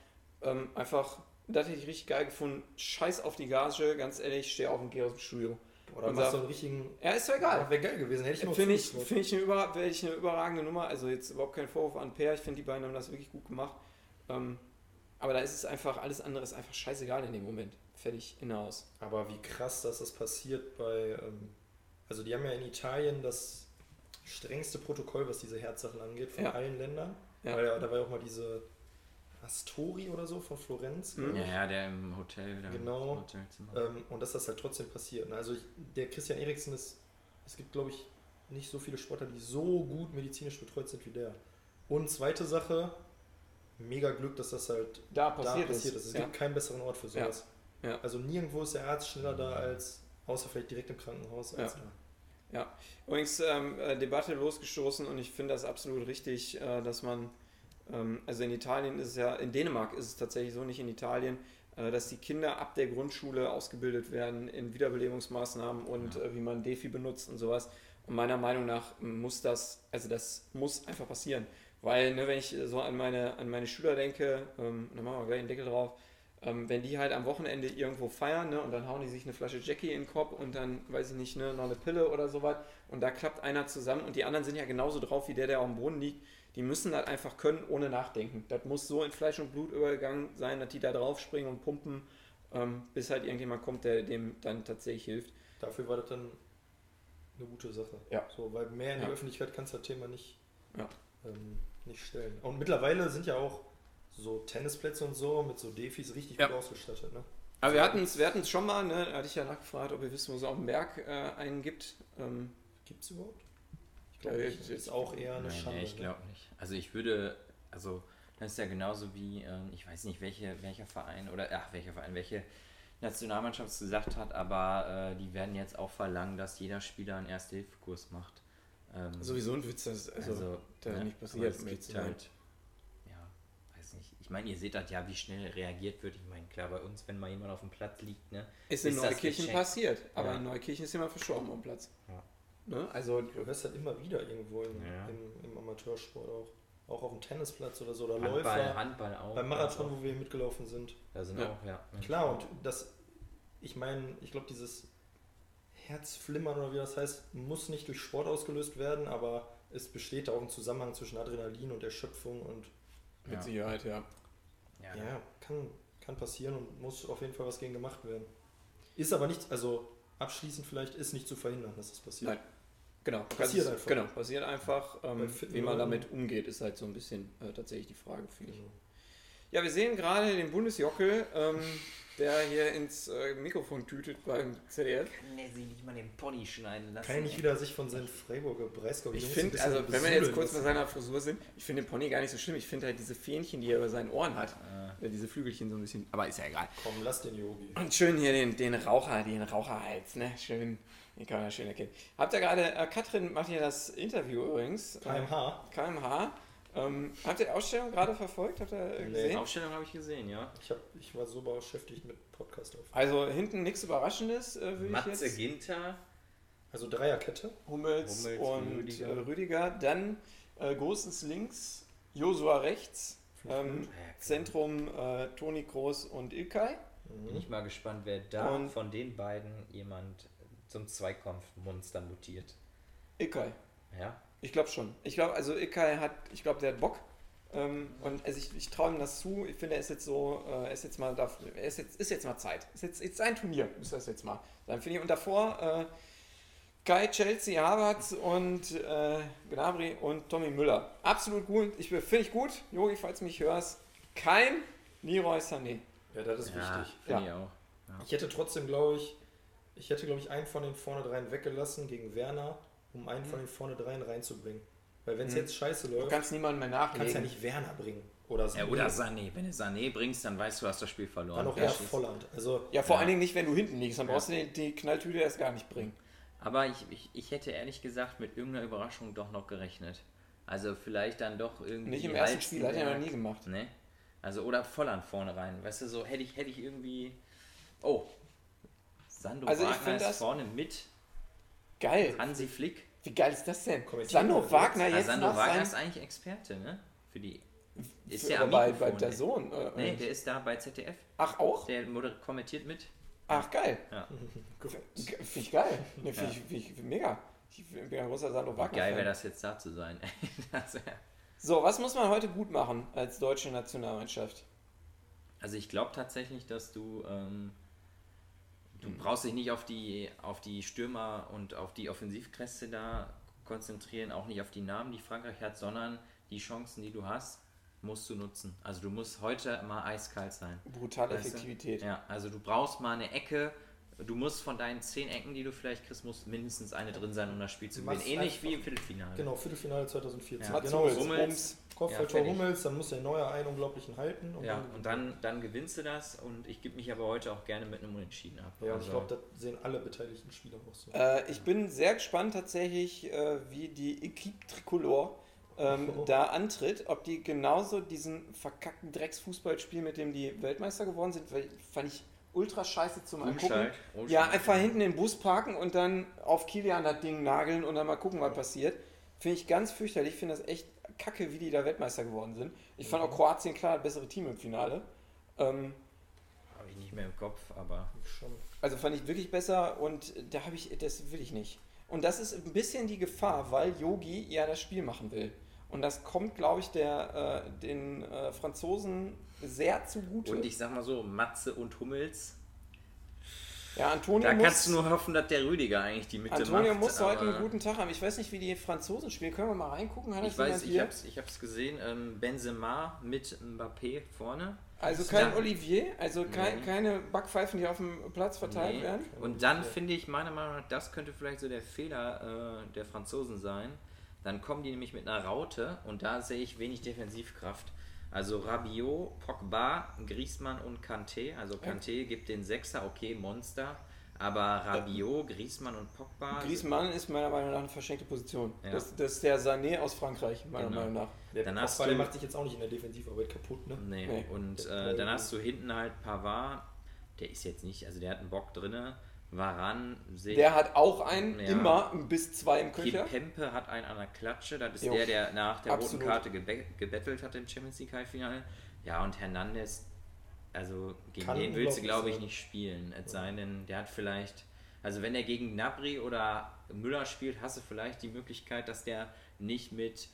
Ähm, einfach, das hätte ich richtig geil gefunden. Scheiß auf die Gage, ganz ehrlich, steh auf und geh aus dem Studio. Oder machst du einen richtigen. Ja, ist doch egal. Wäre geil gewesen, hätte ich noch Finde ich, find ich, eine über, ich eine überragende Nummer. Also jetzt überhaupt kein Vorwurf an Per. Ich finde, die beiden haben das wirklich gut gemacht. Ähm, aber da ist es einfach, alles andere ist einfach scheißegal in dem Moment. Fertig, hinaus. Aber wie krass, dass das passiert bei. Ähm, also, die haben ja in Italien das strengste Protokoll, was diese Herzsachen angeht, von Ja. allen Ländern. Ja. Weil ja, da war ja auch mal diese Astori oder so von Florenz. Mhm. Ja, ja, der im Hotel. Der Genau. Im Hotelzimmer. Ähm, und dass das halt trotzdem passiert. ne? Also, ich, der Christian Eriksen ist. Es gibt, glaube ich, nicht so viele Sportler, die so gut medizinisch betreut sind wie der. Und zweite Sache, mega Glück, dass das halt Da da passiert, passiert es. ist. Es Ja. gibt keinen besseren Ort für Ja. sowas. Ja. Also nirgendwo ist der Arzt schneller da als, außer vielleicht direkt im Krankenhaus, als Ja. da. Übrigens ähm, äh, Debatte losgestoßen und ich finde das absolut richtig, äh, dass man, also in Italien ist es ja, in Dänemark ist es tatsächlich so, nicht in Italien, äh, dass die Kinder ab der Grundschule ausgebildet werden in Wiederbelebungsmaßnahmen und Ja. äh, wie man Defi benutzt und sowas. Und meiner Meinung nach muss das, also das muss einfach passieren. Weil, ne, wenn ich so an meine, an meine Schüler denke, ähm, dann machen wir gleich einen Deckel drauf, ähm, wenn die halt am Wochenende irgendwo feiern ne, und dann hauen die sich eine Flasche Jackie in den Kopf und dann, weiß ich nicht, ne, noch eine Pille oder sowas und da klappt einer zusammen und die anderen sind ja genauso drauf wie der, der auf dem Boden liegt, die müssen das einfach können, ohne nachdenken. Das muss so in Fleisch und Blut übergegangen sein, dass die da drauf springen und pumpen, ähm, bis halt irgendjemand kommt, der dem dann tatsächlich hilft. Dafür war das dann eine gute Sache. Ja. So, weil mehr in die Ja. Öffentlichkeit kannst du das Thema nicht, Ja. ähm, nicht stellen. Und mittlerweile sind ja auch so Tennisplätze und so mit so Defis richtig Ja. gut ausgestattet. Ne? Aber wir hatten es wir hatten's schon mal, ne, da hatte ich ja nachgefragt, ob ihr wisst, wo es auf dem Berg äh, einen gibt. Ähm, Gibt es überhaupt? Ja, das ist auch eher eine Nein, Schande. nee, ich ne? glaube nicht. Also ich würde, also das ist ja genauso wie, ähm, ich weiß nicht, welche, welcher Verein oder, ach, welcher Verein, welche Nationalmannschaft es gesagt hat, aber äh, die werden jetzt auch verlangen, dass jeder Spieler einen Erste-Hilfe-Kurs macht. Ähm, sowieso ein Witz, das also, also, der ne, nicht aber passiert. Es mit gibt halt, ja, weiß nicht. Ich meine, ihr seht das ja, wie schnell reagiert wird. Ich meine, klar, bei uns, wenn mal jemand auf dem Platz liegt, ne? Ist in ist das Neukirchen passiert, aber Ja. in Neukirchen ist jemand verstorben am Platz. Ja. Ne? Also, Du hörst das immer wieder irgendwo im, Ja. im, im Amateursport auch. Auch auf dem Tennisplatz oder so, oder Handball, Läufer. Handball auch. Beim Marathon, also, wo wir mitgelaufen sind. Da sind Ja. auch, ja. Klar, und das, ich meine, ich glaube, dieses Herzflimmern oder wie das heißt, muss nicht durch Sport ausgelöst werden, aber es besteht auch ein Zusammenhang zwischen Adrenalin und Erschöpfung und mit Ja. Sicherheit, ja. Ja, ja, kann, kann passieren und muss auf jeden Fall was gegen gemacht werden. Ist aber nicht, also abschließend vielleicht ist nicht zu verhindern, dass das passiert. Nein. Genau, Passiert das- einfach. Genau, passiert einfach. Ähm, wie man damit umgeht, ist halt so ein bisschen äh, tatsächlich die Frage, finde ich. Genau. Ja, wir sehen gerade den Bundesjockel, ähm, der hier ins äh, Mikrofon tütet beim ZDF. Kann der sich nicht mal den Pony schneiden lassen? Kann er nicht wieder sich von seinen Freiburger Breisgau Ich finde, also wenn wir jetzt kurz bei seiner Frisur sind, ich finde den Pony gar nicht so schlimm. Ich finde halt diese Fähnchen, die er über seinen Ohren hat, Äh, äh, diese Flügelchen so ein bisschen, aber ist ja egal. Komm, lass den Yogi. Und schön hier den, den Raucher, den Raucherhals, ne? Schön, den kann man ja schön erkennen. Habt ihr gerade, äh, Katrin macht ja das Interview übrigens. KMH. KMH. Ähm, habt ihr die Ausstellung gerade verfolgt? Habt ihr äh, Nee. gesehen? Aufstellung habe ich gesehen, ja. Ich, hab, ich war so beschäftigt mit Podcast auf. Also hinten nichts Überraschendes, äh, würde ich Matze jetzt. Ginter. Also Dreierkette. Hummels, Hummels, und Rüdiger. Rüdiger. Äh, Rüdiger. Dann äh, Großens links, Josua rechts, ähm, Zentrum äh, Toni Kroos und Ilkay. Bin ich mal gespannt, wer da Und- von den beiden jemand zum Zweikampfmonster mutiert. Ilkay. Ja? Ich glaube schon. Ich glaube, also Ilkay hat, ich glaube, der hat Bock. Ähm, und also ich, ich traue ihm das zu. Ich finde, er ist jetzt so, äh, ist jetzt mal, darf, er ist jetzt, ist jetzt mal Zeit. Ist jetzt, ist sein Turnier, ist das jetzt mal. Dann finde ich, und davor äh, Kai, Chelsea, Havertz und äh, Gnabry und Tommy Müller. Absolut gut. Ich finde ich gut. Jogi, falls du mich hörst, kein Leroy Sané. Ja, das ist ja, wichtig. Finde Ja. ich auch. Ich hätte trotzdem, glaube ich, ich hätte, glaube ich, einen von den vorne dreien weggelassen gegen Werner, um einen von den vorne dreien reinzubringen. Weil wenn es Mhm. jetzt scheiße Du läuft, kannst niemanden mehr kannst du ja nachlegen. nicht Werner bringen. Oder so. Ja, oder Sané. Wenn du Sané bringst, dann weißt du, du hast das Spiel verloren. Dann auch Ja. Volland. Also, Ja, vor Ja. allen Dingen nicht, wenn du hinten liegst. Dann brauchst du die, die Knalltüte erst gar nicht bringen. Aber ich, ich, ich hätte ehrlich gesagt mit irgendeiner Überraschung doch noch gerechnet. Also vielleicht dann doch irgendwie. Nicht im ersten Spiel, hat er noch nie gemacht. Ne? Also oder Volland vorne rein. Weißt du, so hätte ich, hätte ich irgendwie. Oh. Sandro Also ich Wagner ist das- vorne mit Geil. Hansi Flick. Wie geil ist das denn? Sandro Wagner Ja, jetzt Sandro nach Wagner ist eigentlich Experte, ne? Für die. Ist am bei, bei der ne? Sohn. Nee, der ist da bei ZDF. Ach, auch? Der kommentiert mit. Ach, geil. Ja. Finde ich geil. Nee, finde ich, find ich mega. Ich bin ein großer Sandro Wagner. Geil wäre das jetzt da zu sein. das So, was muss man heute gut machen als deutsche Nationalmannschaft? Also ich glaube tatsächlich, dass du ähm, du Hm. brauchst dich nicht auf die auf die Stürmer und auf die Offensivkräfte da konzentrieren, auch nicht auf die Namen, die Frankreich hat, sondern die Chancen, die du hast, musst du nutzen. Also du musst heute mal eiskalt sein. Brutale Weißt du? Effektivität. Ja, also du brauchst mal eine Ecke. Du musst von deinen zehn Ecken, die du vielleicht kriegst, muss mindestens eine drin sein, um das Spiel zu gewinnen. Ähnlich wie im Viertelfinale. Genau, Viertelfinale 2014. Ja. Mats Genau, Hummels, Ja, Kopfballtor fertig. Hummels, dann muss der Neuer einen unglaublichen halten. Und Ja, dann und dann, dann gewinnst du das und ich gebe mich aber heute auch gerne mit einem Unentschieden ab. Ja, Also- ich glaube, das sehen alle beteiligten Spieler auch so. Äh, ich bin sehr gespannt tatsächlich, äh, wie die Equipe Tricolore ähm, Oh. da antritt. Ob die genauso diesen verkackten Drecksfußball spielen, mit dem die Weltmeister geworden sind, weil fand ich ultra scheiße zum Angucken. Umsteig, Umsteig. Ja, einfach hinten den Bus parken und dann auf Kilian das Ding nageln und dann mal gucken, was passiert. Finde ich ganz fürchterlich. Ich finde das echt kacke, wie die da Weltmeister geworden sind. Ich fand auch Kroatien klar das bessere Team im Finale. Ähm, Habe ich nicht mehr im Kopf, aber Schon. also fand ich wirklich besser und da habe ich, das will ich nicht. Und das ist ein bisschen die Gefahr, weil Yogi ja das Spiel machen will. Und das kommt, glaube ich, der, äh, den äh, Franzosen sehr zugute. und ich sag mal so, Matze und Hummels, ja, Antonio da muss, kannst du nur hoffen, dass der Rüdiger eigentlich die Mitte Antonio macht. muss heute einen guten Tag haben. Ich weiß nicht, wie die Franzosen spielen. Können wir mal reingucken? Hat Ich weiß, ich hab's, ich hab's gesehen, ähm, Benzema mit Mbappé vorne. Also kein Ja. Olivier, also kein, Nee. keine Backpfeifen, die auf dem Platz verteilt Nee. werden. Und dann finde ich meiner Meinung nach, das könnte vielleicht so der Fehler äh, der Franzosen sein. Dann kommen die nämlich mit einer Raute und da sehe ich wenig Defensivkraft. Also Rabiot, Pogba, Griezmann und Kanté. Also Kanté gibt den Sechser, okay, Monster. Aber Rabiot, Griezmann und Pogba. Griezmann ist meiner Meinung nach eine verschenkte Position. Ja. Das, das ist der Sané aus Frankreich, meiner Genau. Meinung nach. Der Dann hast Kopfball, der du- macht sich jetzt auch nicht in der Defensivarbeit kaputt, ne? Nee. Nee. Und äh, dann hast du hinten halt Pavard. Der ist jetzt nicht, also der hat einen Bock drinne. Varan sehe Der hat auch einen Ja. immer bis zwei im Köcher. Pempe hat einen an der Klatsche. Das ist Jo. der, der nach der Absolut. roten Karte gebe gebettelt hat im Champions League Halbfinale. Ja, und Hernandez, also gegen Kann den willst du, glaube ich, nicht spielen. Es sei denn, der hat vielleicht, also wenn er gegen Nabri oder Müller spielt, hast du vielleicht die Möglichkeit, dass der nicht mit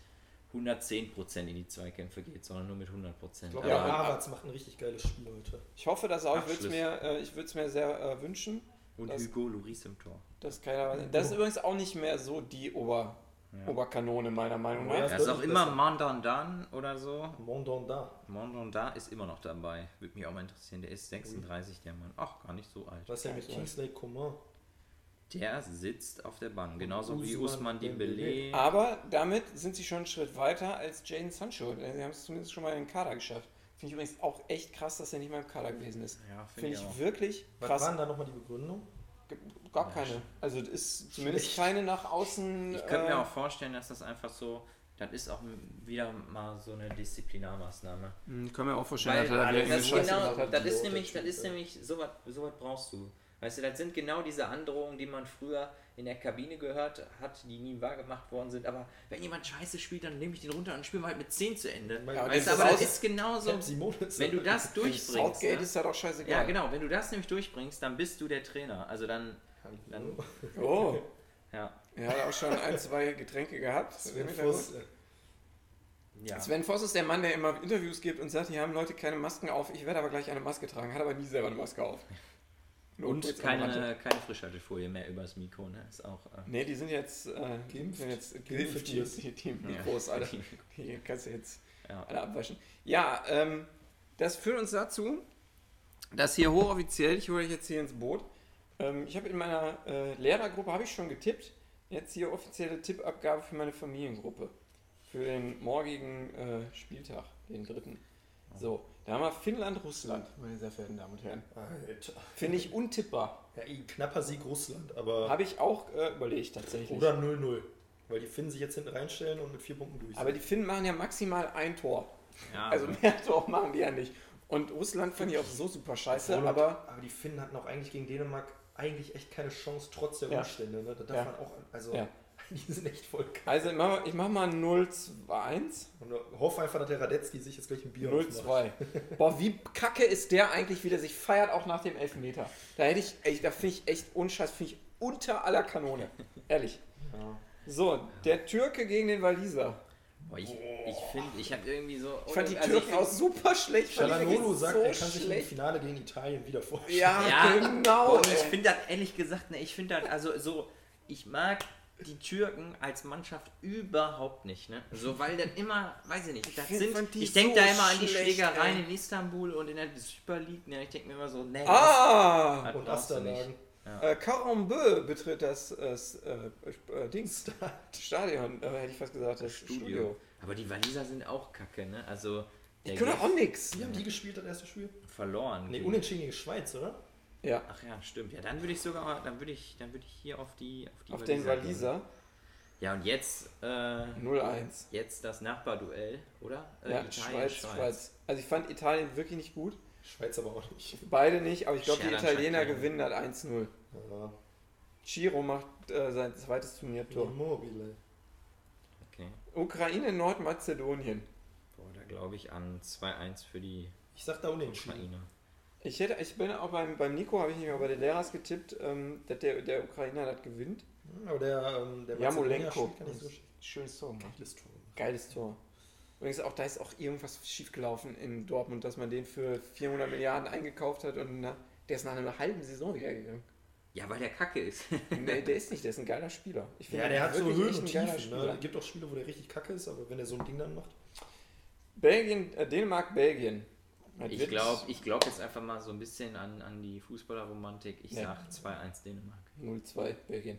110% in die Zweikämpfe geht, sondern nur mit 100%. Ich glaube, Ja, Havertz macht ein richtig geiles Spiel heute. Ich hoffe das auch. Ich würde es mir, äh, ich mir sehr äh, wünschen. Und das- Hugo Lloris im Tor. dass keiner, das ist übrigens auch nicht mehr so die Ober, Oberkanone, meiner Meinung Ja, nach. Er ist auch immer. Mandandan oder so. Mondonda. Mandanda ist immer noch dabei. Würde mich auch mal interessieren. Der ist 36, der Mann. Ach, gar nicht so alt. Was ist denn mit Kingsley Coman? Der sitzt auf der Bank, genauso wie Usman Usman Dembele. Aber damit sind sie schon einen Schritt weiter als Jaden Sancho. Sie haben es zumindest schon mal in den Kader geschafft. Finde ich übrigens auch echt krass, dass er nicht mal im Kader gewesen ist. Ja, Finde ich auch. wirklich Was krass. waren da nochmal die Begründung? Gar Ja, keine. Also das ist zumindest Schlecht. keine nach außen. Ich könnte äh, mir auch vorstellen, dass das einfach so, das ist auch wieder mal so eine Disziplinarmaßnahme. Ich kann mir auch Weil dass er da wieder das, genau, gemacht hat. das ist nämlich, das ist nämlich, sowas sowas brauchst du. Weißt du, das sind genau diese Androhungen, die man früher in der Kabine gehört hat, die nie wahrgemacht worden sind. Aber wenn jemand scheiße spielt, dann nehme ich den runter und spiele halt mit 10 zu Ende. Ja, weißt du, aber das ist genauso, wenn du das durchbringst. Southgate ne? ist ja doch scheißegal. Ja, genau, wenn du das nämlich durchbringst, dann bist du der Trainer. Also dann, dann Oh, ja. er hat auch schon ein, zwei Getränke gehabt. Sven. Voss, äh, ja. Sven Voss ist der Mann, der immer Interviews gibt und sagt, hier haben Leute keine Masken auf. Ich werde aber gleich eine Maske tragen. Hat aber nie selber eine Maske auf. Nur Und keine, keine Frischhaltefolie mehr übers Mikro, ne? Ist auch. Äh, Nee, die sind jetzt äh, Geimpft. Sind jetzt geimpft, Geimpft die, jetzt. die, die ja. Mikros, alle. Hier kannst du jetzt ja. alle abwaschen. Ja, ähm, das führt uns dazu, dass hier hochoffiziell, ich hole euch jetzt hier ins Boot, ähm, ich habe in meiner äh, Lehrergruppe, habe ich schon getippt, jetzt hier offizielle Tippabgabe für meine Familiengruppe. für den morgigen äh, Spieltag, den dritten. So, da haben wir Finnland, Russland, meine sehr verehrten Damen und Herren. Alter. Finde ich untippbar. Ja, ein knapper Sieg Russland, aber. Habe ich auch äh, überlegt tatsächlich. Oder 0-0. Weil die Finnen sich jetzt hinten reinstellen und mit vier Punkten durch. Aber die Finnen machen ja maximal ein Tor. Ja, Also mehr Tor machen die ja nicht. Und Russland fand ich auch so super scheiße, Obwohl, aber aber die Finnen hatten auch eigentlich gegen Dänemark eigentlich echt keine Chance, trotz der Ja. Umstände. Ne? Da darf Ja. man auch. Also, Ja. die sind echt voll kacke. also ich mach mal, ich mach mal 0-2-1. Und hoffe einfach, dass der Radetzky sich jetzt gleich ein Bier aufmacht. 0-2. Boah, wie kacke ist der eigentlich, wie der sich feiert, auch nach dem Elfmeter. Da hätte ich, echt, da finde ich echt unscheiß, finde ich unter aller Kanone. Ehrlich. Ja. So, der Türke gegen den Waliser. Boah, ich ich finde, ich habe irgendwie so. Ich fand die also Türken auch super schlecht. Wirklich sagt, so er kann sich im schlecht. Finale gegen Italien wieder vorstellen. Ja, Ja, genau. Und ich ey. finde das ehrlich gesagt, ne, ich finde das, also so, ich mag die Türken als Mannschaft überhaupt nicht, ne? So, weil das immer, weiß ich nicht, das sind, ich denke so da immer an die Schlägereien in Istanbul und in der Super League, ne? Ich denke mir immer so, ne, Ah! das Und Asterlagen. Äh, Carambeu betritt das äh, äh, äh, Dings. Stadion, äh, hätte ich fast gesagt, das Studio. Studio. Aber die Waliser sind auch kacke, ne? Also, Die können auch nix. Wie haben die gespielt, das erste Spiel? verloren. Ne, gegen- unentschieden gegen Schweiz, oder? Ja, Ach ja, stimmt. Ja, dann würde ich sogar, dann würde ich, dann würde ich hier auf die, auf die auf den gehen. Waliser Ja, und jetzt, äh, 0-1. jetzt das Nachbarduell, oder? Äh, Ja, Schweiz, Schweiz. Also ich fand Italien wirklich nicht gut. Schweiz aber auch nicht. Beide nicht, aber ich glaube, die Italiener gewinnen halt 1-0. Ja. Chiro macht äh, sein zweites Turniertor. Immobile. Okay. Ukraine, Nordmazedonien. Boah, da glaube ich an 2-1 für die Ich sag da unentschieden. Ukraine. Ich, hätte, ich bin auch beim, beim Nico, habe ich nicht mehr bei den Lehrers getippt, ähm, dass der, der Ukrainer das gewinnt. Hm, Aber der, ähm, der Jamolenko. So. Schönes Tor. Mann. Geiles Tor. Geiles Tor. Übrigens auch, da ist auch irgendwas schiefgelaufen in Dortmund, dass man den für 400 Milliarden eingekauft hat und na, der ist nach einer halben Saison wieder gegangen. Ja, weil der Kacke ist. nee, der ist nicht, der ist ein geiler Spieler. Ich Ja, finde der hat so Höhen und Tiefen. Ne? Es gibt auch Spiele, wo der richtig kacke ist, aber wenn er so ein Ding dann macht. Belgien, äh, Dänemark, Belgien. Ich glaube ich glaub jetzt einfach mal so ein bisschen an, an die Fußballerromantik. Ich Ja. sag 2-1 Dänemark. 0-2 Belgien.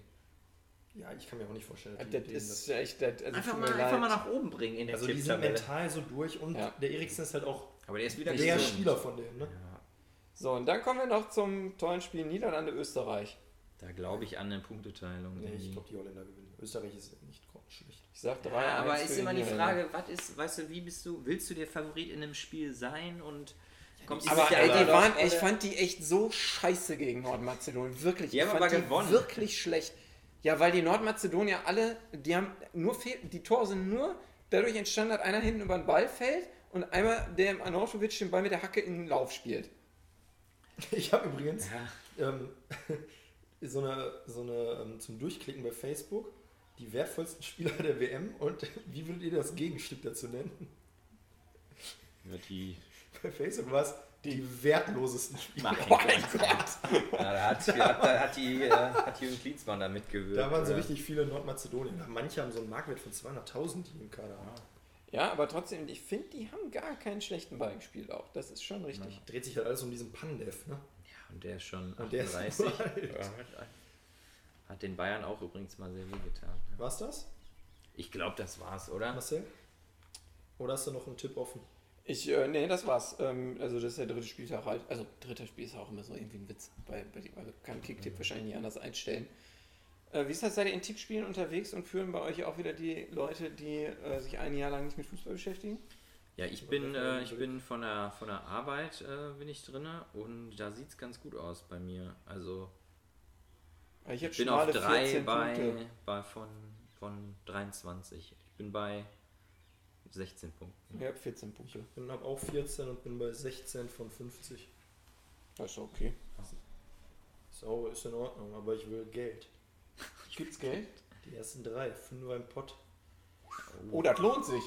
Ja, ich kann mir auch nicht vorstellen, dass Das, die das denen ist echt. Das, also Einfach mal, einfach mal nach oben bringen in der Also die sind mental so durch und Ja. der Eriksen ist halt auch Aber der ist wieder der. Spieler von denen. Ne? Ja, So, und dann kommen wir noch zum tollen Spiel Niederlande-Österreich. Da glaube ich an eine Punkteteilung. Nee, ich glaube, die Holländer gewinnen. Österreich ist nicht schlecht. Ich sag 3 Ja, aber ist immer die. Frage, was ist, weißt du, wie bist du, willst du der Favorit in einem Spiel sein und kommst die du Aber ja ey, die waren, ich fand die echt so scheiße gegen Nordmazedonien. Wirklich. Die ich haben fand aber die gewonnen. wirklich schlecht. Ja, weil die Nordmazedonier alle, die haben nur fehl, die Tore sind nur dadurch entstanden, dass einer hinten über den Ball fällt und einmal der im Anautovic den Ball mit der Hacke in den Lauf spielt. Ich habe übrigens Ja. ähm, so eine, so eine ähm, zum Durchklicken bei Facebook die wertvollsten Spieler der WM und wie würdet ihr das Gegenstück dazu nennen? Wird die. Bei Facebook war es die wertlosesten Spieler. Mein Gott. Ja, da hat, da hat, die, äh, hat Jürgen Klinsmann da mitgewirkt. Da waren so richtig viele Nordmazedonien. Manche haben so einen Marktwert von 200.000, die im Kader haben. Ja, aber trotzdem, ich finde, die haben gar keinen schlechten Ball gespielt auch. Das ist schon richtig. Dreht sich halt alles um diesen Pandev, ne? Und der ist schon Und der ist 38. uralt. Ja, hat- den Bayern auch übrigens mal sehr weh getan. ne? War's das, Ich glaube, das war's, oder? Marcel? Oder hast du noch einen Tipp offen? Ich, äh, nee, das war's. Ähm, also das ist der dritte Spieltag halt. Also dritter Spiel ist auch immer so irgendwie ein Witz. Bei, bei, bei kann Kicktipp wahrscheinlich nicht anders einstellen. Äh, wie ist das, seid ihr in Tippspielen unterwegs und führen bei euch auch wieder die Leute, die äh, sich ein Jahr lang nicht mit Fußball beschäftigen? Ja, ich bin, äh, ich bin von der, von der Arbeit äh, bin ich drin und da sieht's ganz gut aus bei mir. Also Ich, ich bin auf schmale drei 14 bei, bei von, von 23. Ich bin bei 16 Punkten. Ich habe 14 Punkte. Ich bin ab auch 14 und bin bei 16 von 50. Das ist okay. So, ist in Ordnung, aber ich will Geld. Gibt's Geld? Die ersten drei, fünf im Pott. Oh, das lohnt sich.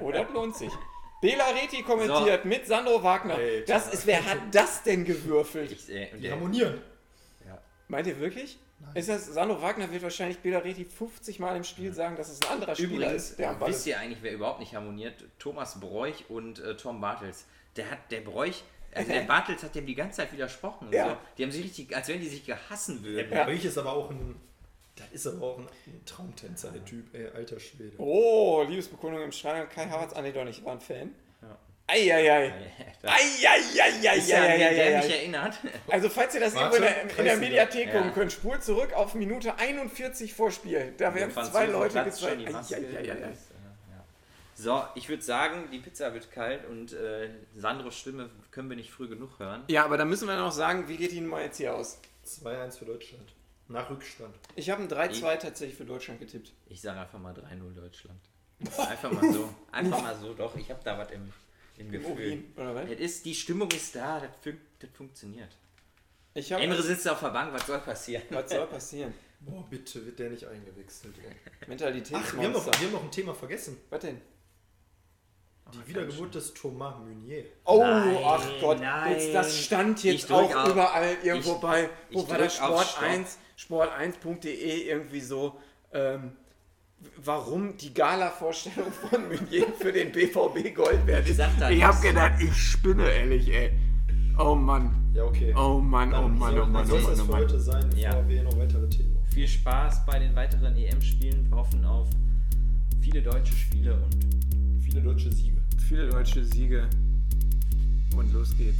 Oh, das lohnt sich. Bela Reti kommentiert mit Sandro Wagner. Alter. Das ist, wer hat das denn gewürfelt? Ich, äh, Die der, harmonieren. ja. Meint ihr wirklich? Ist das, Sandro Wagner wird wahrscheinlich Bela Reti 50 Mal im Spiel sagen, dass es ein anderer Spieler Übrigens, ist, der wisst ist. ihr eigentlich, wer überhaupt nicht harmoniert? Thomas Bräuch und äh, Tom Bartels. Der hat, der Bräuch, also der Bartels hat dem die ganze Zeit widersprochen. Ja. So. Die haben sich richtig, als wenn die sich gehassen würden. Der Bräuch ist aber auch ein ist aber auch ein, ein Traumtänzer, der Typ, ey, alter Schwede. Oh, Liebesbekundung im Stadion. Kai Havertz, ah nee, doch nicht, war ein Fan. Ja. Eieiei. Eieiei. ja, mich erinnert. Also falls ihr das Warte, irgendwo in der, in der. Mediathek Ja. gucken könnt, spult zurück auf Minute 41 vor Spiel. Da werden zwei Leute gezeigt. So, ich würde sagen, die Pizza wird kalt und äh, Sandros Stimme können wir nicht früh genug hören. Ja, aber da müssen wir noch sagen, wie geht die Nummer jetzt hier aus? 2-1 für Deutschland. Nach Rückstand. Ich habe ein 3-2 tatsächlich für Deutschland getippt. Ich sage einfach mal 3-0 Deutschland. Einfach mal so. Einfach mal so, doch. Ich habe da was im, im Gefühl. Oder was? Es ist, die Stimmung ist da, das, fun das funktioniert. Ich habe. Emre sitzt auf der Bank, was soll passieren? Was soll passieren? Boah, bitte wird der nicht eingewechselt. Ey. Ach, wir haben, noch, wir haben noch ein Thema vergessen. Was denn? Die Wiedergeburt des Thomas Meunier. Oh, Nein, ach Gott, nein. jetzt, das stand jetzt auch auf- überall irgendwo ich- bei, wo ich war das auf Sport 1, sport1.de irgendwie so, ähm, warum die Gala-Vorstellung von Meunier für den BVB Gold wert ist. Ich hab gedacht, ich spinne ehrlich, ey. Oh Mann, Ja, okay. oh Mann, oh Mann, soll- oh dann Mann, oh Mann, das oh für Mann. heute sein, bevor Ja. wir noch weitere Themen machen. Viel Spaß bei den weiteren EM-Spielen. Wir hoffen auf viele deutsche Spiele und Viele deutsche Siege. Viele deutsche Siege. Und los geht's.